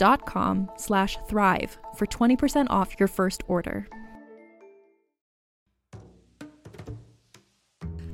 dot com slash thrive for 20% off your first order.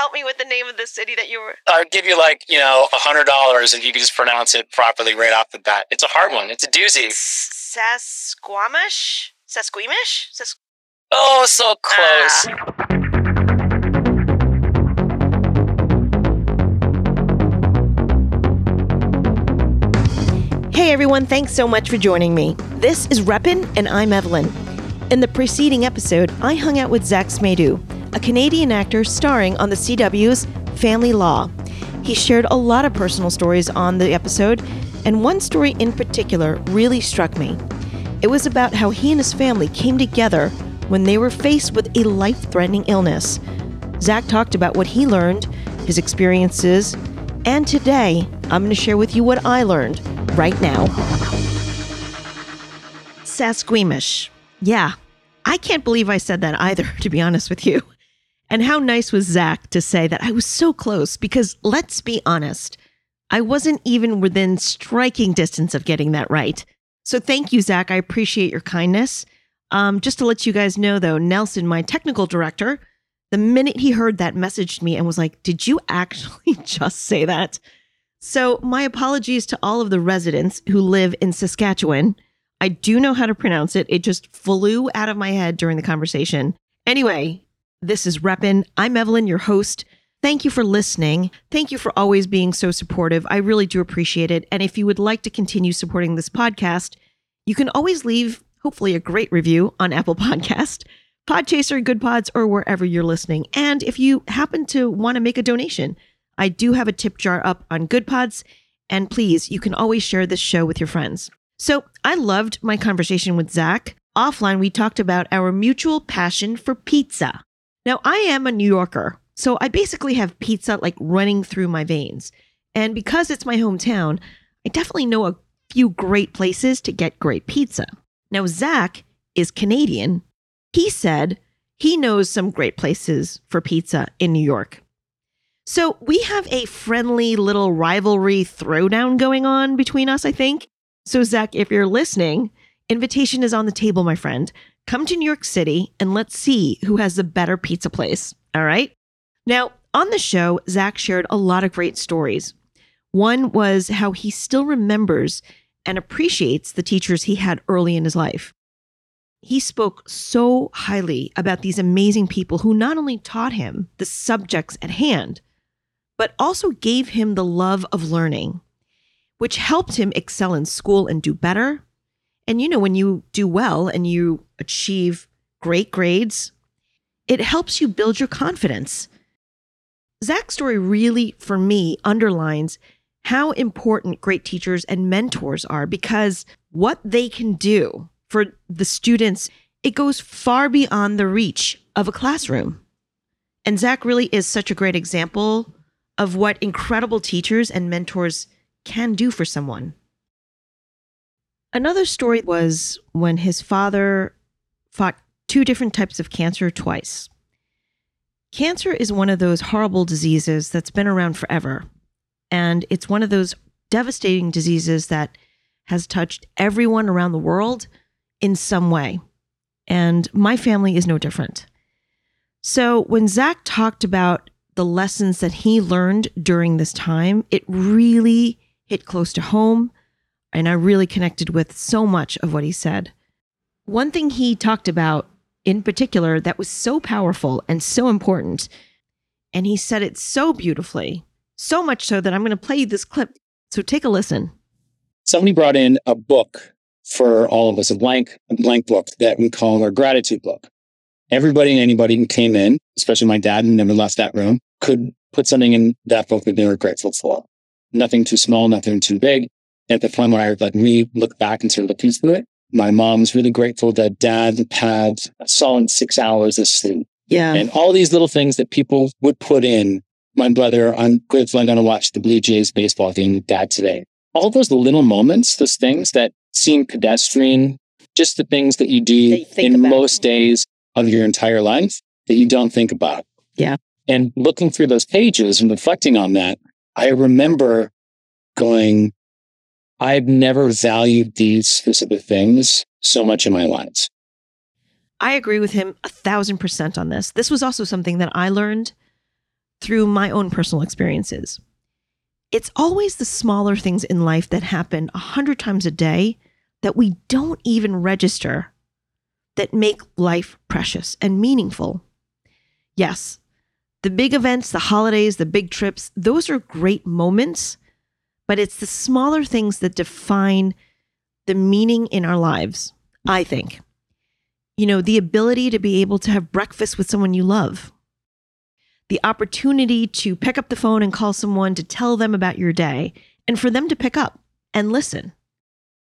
Help me with the name of the city that you were. I'd give you like, you know, a hundred dollars if you could just pronounce it properly right off the bat. It's a hard one. It's a doozy. Sasquamish? Sasquamish? Sas- Oh, so close. Ah. Hey everyone, thanks so much for joining me. This is Reppin, and I'm Evelyn. In the preceding episode, I hung out with Zach Smadu, a Canadian actor starring on the CW's Family Law. He shared a lot of personal stories on the episode, and one story in particular really struck me. It was about how he and his family came together when they were faced with a life threatening illness. Zach talked about what he learned, his experiences, and today I'm going to share with you what I learned right now. Sasquamish. Yeah, I can't believe I said that either, to be honest with you. And how nice was Zach to say that I was so close because let's be honest, I wasn't even within striking distance of getting that right. So thank you, Zach. I appreciate your kindness. Um, just to let you guys know, though, Nelson, my technical director, the minute he heard that, messaged me and was like, Did you actually just say that? So, my apologies to all of the residents who live in Saskatchewan. I do know how to pronounce it. It just flew out of my head during the conversation. Anyway, this is Reppin. I'm Evelyn, your host. Thank you for listening. Thank you for always being so supportive. I really do appreciate it. And if you would like to continue supporting this podcast, you can always leave, hopefully, a great review on Apple Podcast, Podchaser, Good Pods, or wherever you're listening. And if you happen to want to make a donation, I do have a tip jar up on Good Pods. And please, you can always share this show with your friends. So I loved my conversation with Zach. Offline, we talked about our mutual passion for pizza. Now, I am a New Yorker, so I basically have pizza like running through my veins. And because it's my hometown, I definitely know a few great places to get great pizza. Now, Zach is Canadian. He said he knows some great places for pizza in New York. So we have a friendly little rivalry throwdown going on between us, I think. So, Zach, if you're listening, invitation is on the table, my friend. Come to New York City and let's see who has the better pizza place. All right. Now, On the show, Zach shared a lot of great stories. One was how he still remembers and appreciates the teachers he had early in his life. He spoke so highly about these amazing people who not only taught him the subjects at hand, but also gave him the love of learning, which helped him excel in school and do better. And you know, when you do well and you achieve great grades, it helps you build your confidence. Zach's story really, for me, underlines how important great teachers and mentors are because what they can do for the students, it goes far beyond the reach of a classroom. And Zach really is such a great example of what incredible teachers and mentors can do for someone. Another story was when his father fought two different types of cancer twice. Cancer is one of those horrible diseases that's been around forever. And it's one of those devastating diseases that has touched everyone around the world in some way. And my family is no different. So when Zach talked about the lessons that he learned during this time, it really hit close to home. And I really connected with so much of what he said. One thing he talked about in particular that was so powerful and so important, and he said it so beautifully, so much so that I'm going to play you this clip. So take a listen. Somebody brought in a book for all of us, a blank, a blank book that we call our gratitude book. Everybody and anybody who came in, especially my dad and never left that room, could put something in that book that they were grateful for. Nothing too small, nothing too big. At the point where I like we look back and started looking through it, my mom's really grateful that dad had a solid six hours of sleep. Yeah. And all these little things that people would put in my brother, I'm grateful I'm going to watch the Blue Jays baseball game with dad today. All those little moments, those things that seem pedestrian, just the things that you do you in about. most days of your entire life that you don't think about. Yeah. And looking through those pages and reflecting on that, I remember going, I've never valued these specific things so much in my life. I agree with him a thousand percent on this. This was also something that I learned through my own personal experiences. It's always the smaller things in life that happen a hundred times a day that we don't even register that make life precious and meaningful. Yes, the big events, the holidays, the big trips, those are great moments, but it's the smaller things that define the meaning in our lives, I think. You know, the ability to be able to have breakfast with someone you love, the opportunity to pick up the phone and call someone to tell them about your day, and for them to pick up and listen.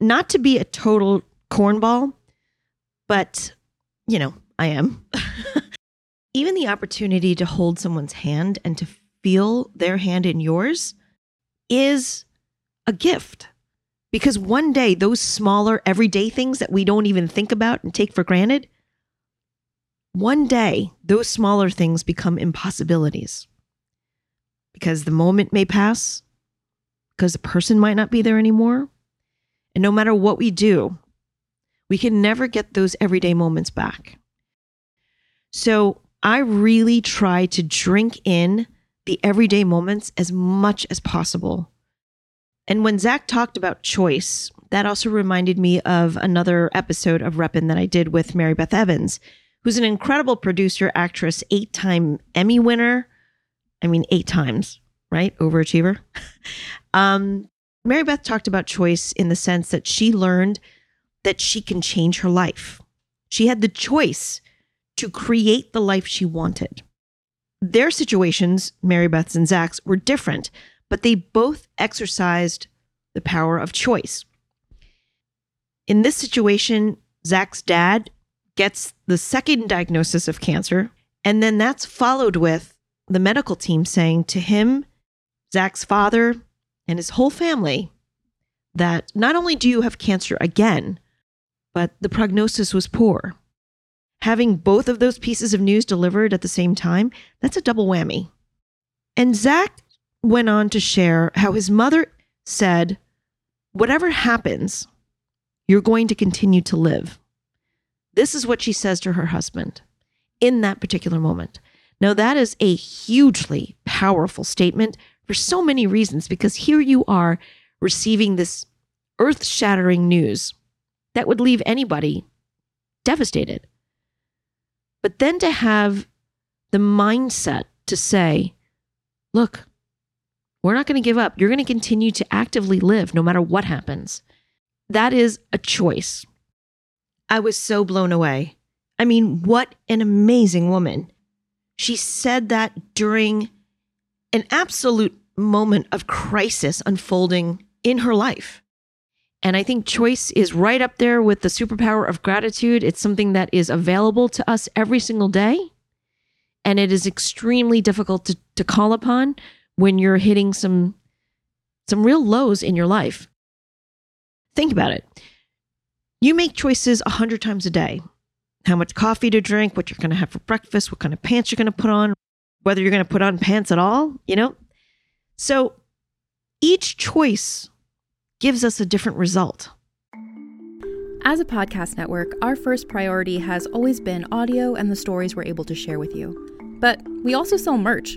Not to be a total cornball, but, you know, I am. Even the opportunity to hold someone's hand and to feel their hand in yours is a gift. Because one day, those smaller, everyday things that we don't even think about and take for granted, one day, those smaller things become impossibilities. Because the moment may pass, because the person might not be there anymore. And no matter what we do, we can never get those everyday moments back. So I really try to drink in the everyday moments as much as possible. And when Zach talked about choice, that also reminded me of another episode of Reppin' that I did with Mary Beth Evans, who's an incredible producer, actress, eight time Emmy winner. I mean, eight times, right? Overachiever. um, Mary Beth talked about choice in the sense that she learned that she can change her life. She had the choice to create the life she wanted. Their situations, Mary Beth's and Zach's, were different, but they both exercised the power of choice. In this situation, Zach's dad gets the second diagnosis of cancer, and then that's followed with the medical team saying to him, Zach's father, and his whole family that not only do you have cancer again, but the prognosis was poor. Having both of those pieces of news delivered at the same time, that's a double whammy. And Zach went on to share how his mother said, Whatever happens, you're going to continue to live. This is what she says to her husband in that particular moment. Now, that is a hugely powerful statement for so many reasons because here you are receiving this earth shattering news that would leave anybody devastated. But then to have the mindset to say, look, we're not going to give up. You're going to continue to actively live no matter what happens. That is a choice. I was so blown away. I mean, what an amazing woman. She said that during an absolute moment of crisis unfolding in her life. And I think choice is right up there with the superpower of gratitude. It's something that is available to us every single day. And it is extremely difficult to, to call upon when you're hitting some some real lows in your life. Think about it. You make choices a hundred times a day. How much coffee to drink, what you're going to have for breakfast, what kind of pants you're going to put on, whether you're going to put on pants at all, you know? So each choice gives us a different result. As a podcast network, our first priority has always been audio and the stories we're able to share with you. But we also sell merch,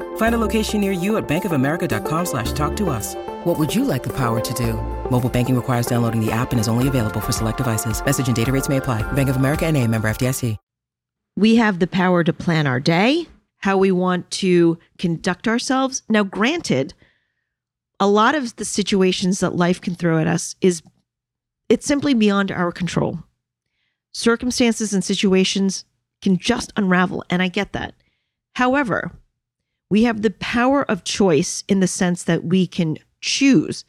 Find a location near you at bankofamerica.com slash talk to us. What would you like the power to do? Mobile banking requires downloading the app and is only available for select devices. Message and data rates may apply. Bank of America and a member FDIC. We have the power to plan our day, how we want to conduct ourselves. Now, granted, a lot of the situations that life can throw at us is it's simply beyond our control. Circumstances and situations can just unravel, and I get that. However, we have the power of choice in the sense that we can choose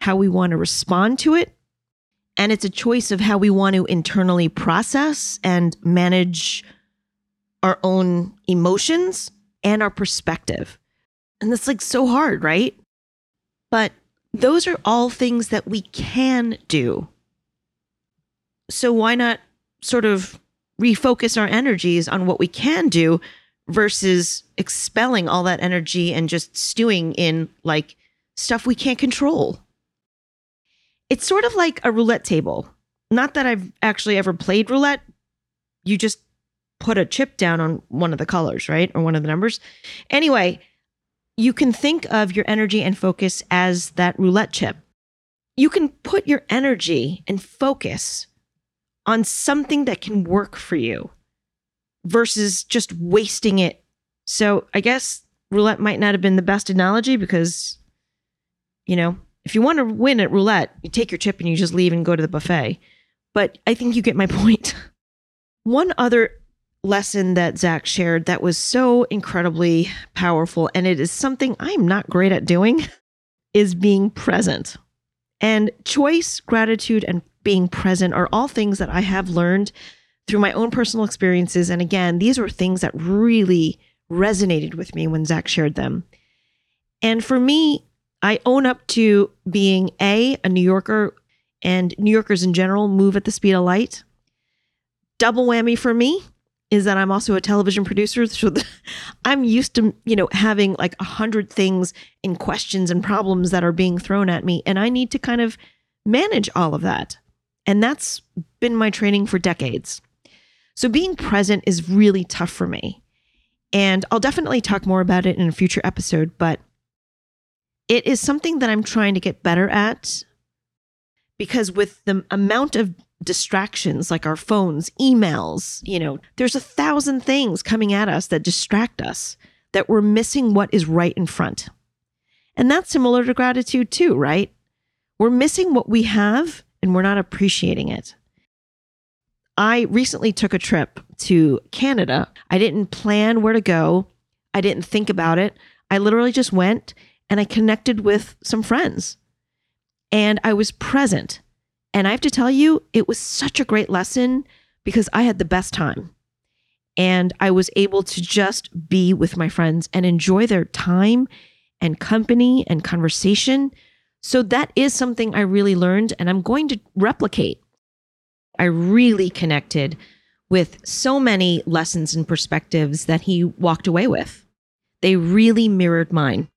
how we want to respond to it. And it's a choice of how we want to internally process and manage our own emotions and our perspective. And that's like so hard, right? But those are all things that we can do. So why not sort of refocus our energies on what we can do versus expelling all that energy and just stewing in like stuff we can't control? It's sort of like a roulette table. Not that I've actually ever played roulette. You just put a chip down on one of the colors, right? Or one of the numbers. Anyway, you can think of your energy and focus as that roulette chip. You can put your energy and focus on something that can work for you versus just wasting it. So I guess roulette might not have been the best analogy because, you know, if you want to win at roulette, you take your chip and you just leave and go to the buffet. But I think you get my point. One other lesson that Zach shared that was so incredibly powerful, and it is something I'm not great at doing, is being present. And choice, gratitude, and being present are all things that I have learned through my own personal experiences. And again, these were things that really resonated with me when Zach shared them. And for me, I own up to being A, a New Yorker, and New Yorkers in general move at the speed of light. Double whammy for me is that I'm also a television producer. So I'm used to, you know, having like a hundred things and questions and problems that are being thrown at me. And I need to kind of manage all of that. And that's been my training for decades. So being present is really tough for me. And I'll definitely talk more about it in a future episode, but it is something that I'm trying to get better at because with the amount of distractions like our phones, emails, you know, there's a thousand things coming at us that distract us that we're missing what is right in front. And that's similar to gratitude too, right? We're missing what we have and we're not appreciating it. I recently took a trip to Canada. I didn't plan where to go. I didn't think about it. I literally just went and I connected with some friends and I was present. And I have to tell you, it was such a great lesson because I had the best time. And I was able to just be with my friends and enjoy their time and company and conversation. So that is something I really learned and I'm going to replicate. I really connected with so many lessons and perspectives that he walked away with. They really mirrored mine.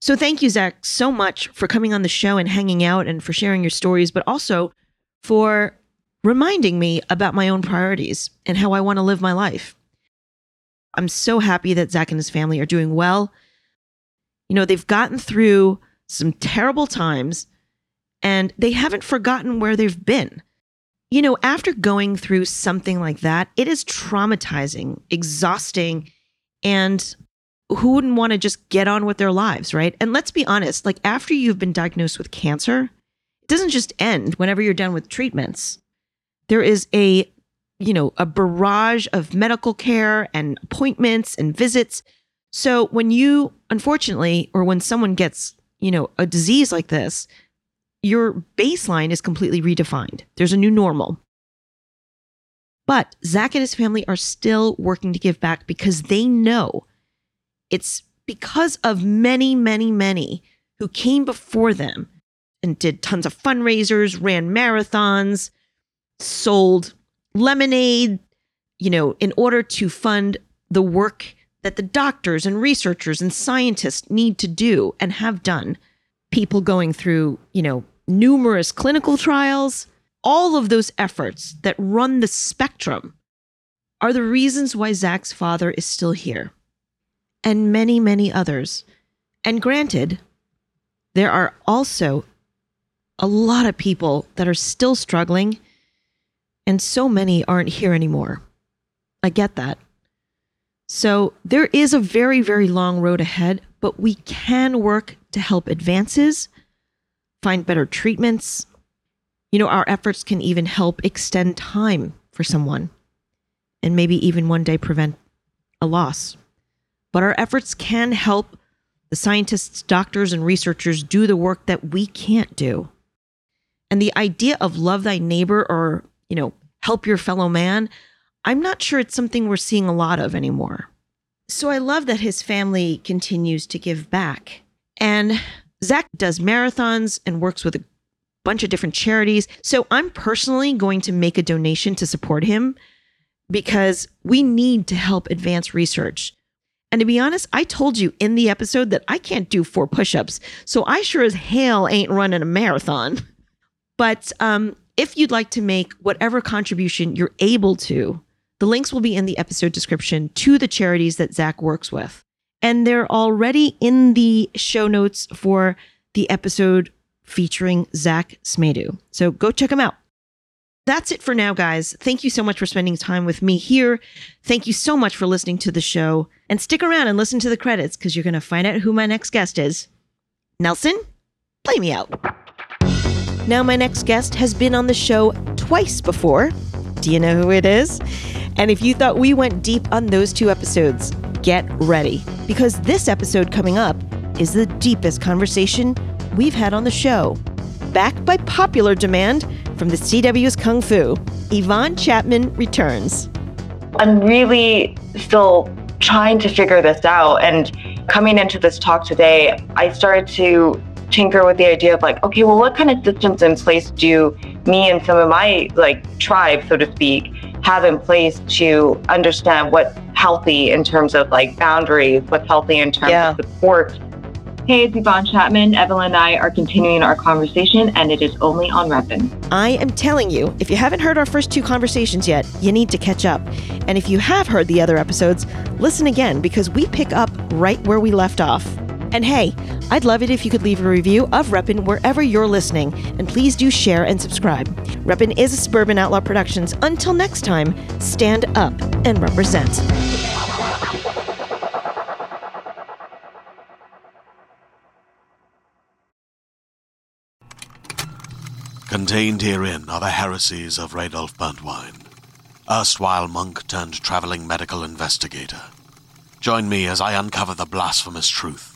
So thank you, Zach, so much for coming on the show and hanging out and for sharing your stories, but also for reminding me about my own priorities and how I want to live my life. I'm so happy that Zach and his family are doing well. You know, they've gotten through some terrible times and they haven't forgotten where they've been. You know, after going through something like that, it is traumatizing, exhausting, and who wouldn't want to just get on with their lives, right? And let's be honest, like after you've been diagnosed with cancer, it doesn't just end whenever you're done with treatments. There is a, you know, a barrage of medical care and appointments and visits. So when you, unfortunately, or when someone gets, you know, a disease like this, your baseline is completely redefined. There's a new normal. But Zach and his family are still working to give back because they know it's because of many, many, many who came before them and did tons of fundraisers, ran marathons, sold lemonade, you know, in order to fund the work that the doctors and researchers and scientists need to do and have done. People going through, you know, numerous clinical trials, all of those efforts that run the spectrum are the reasons why Zach's father is still here and many, many others. And granted, there are also a lot of people that are still struggling, and so many aren't here anymore. I get that. So there is a very, very long road ahead, but we can work to help advances, find better treatments. You know, our efforts can even help extend time for someone and maybe even one day prevent a loss but our efforts can help the scientists, doctors, and researchers do the work that we can't do. And the idea of love thy neighbor or, you know, help your fellow man, I'm not sure it's something we're seeing a lot of anymore. So I love that his family continues to give back. And Zach does marathons and works with a bunch of different charities. So I'm personally going to make a donation to support him because we need to help advance research. And to be honest, I told you in the episode that I can't do four push ups. So I sure as hell ain't running a marathon. But um, if you'd like to make whatever contribution you're able to, the links will be in the episode description to the charities that Zach works with. And they're already in the show notes for the episode featuring Zach Smadu. So go check them out. That's it for now, guys. Thank you so much for spending time with me here. Thank you so much for listening to the show. And stick around and listen to the credits because you're going to find out who my next guest is. Nelson, play me out. Now, my next guest has been on the show twice before. Do you know who it is? And if you thought we went deep on those two episodes, get ready because this episode coming up is the deepest conversation we've had on the show. Backed by popular demand from the CW's Kung Fu, Yvonne Chapman returns. I'm really still trying to figure this out. And coming into this talk today, I started to tinker with the idea of like, okay, well, what kind of systems in place do me and some of my like tribe, so to speak, have in place to understand what's healthy in terms of like boundaries, what's healthy in terms Yeah. of support. Hey, it's Yvonne Chapman. Evelyn and I are continuing our conversation, and it is only on Reppin. I am telling you, if you haven't heard our first two conversations yet, you need to catch up. And if you have heard the other episodes, listen again because we pick up right where we left off. And hey, I'd love it if you could leave a review of Reppin wherever you're listening, and please do share and subscribe. Reppin is a Suburban Outlaw Productions. Until next time, stand up and represent. Contained herein are the heresies of Radolf Burntwine, erstwhile monk turned traveling medical investigator. Join me as I uncover the blasphemous truth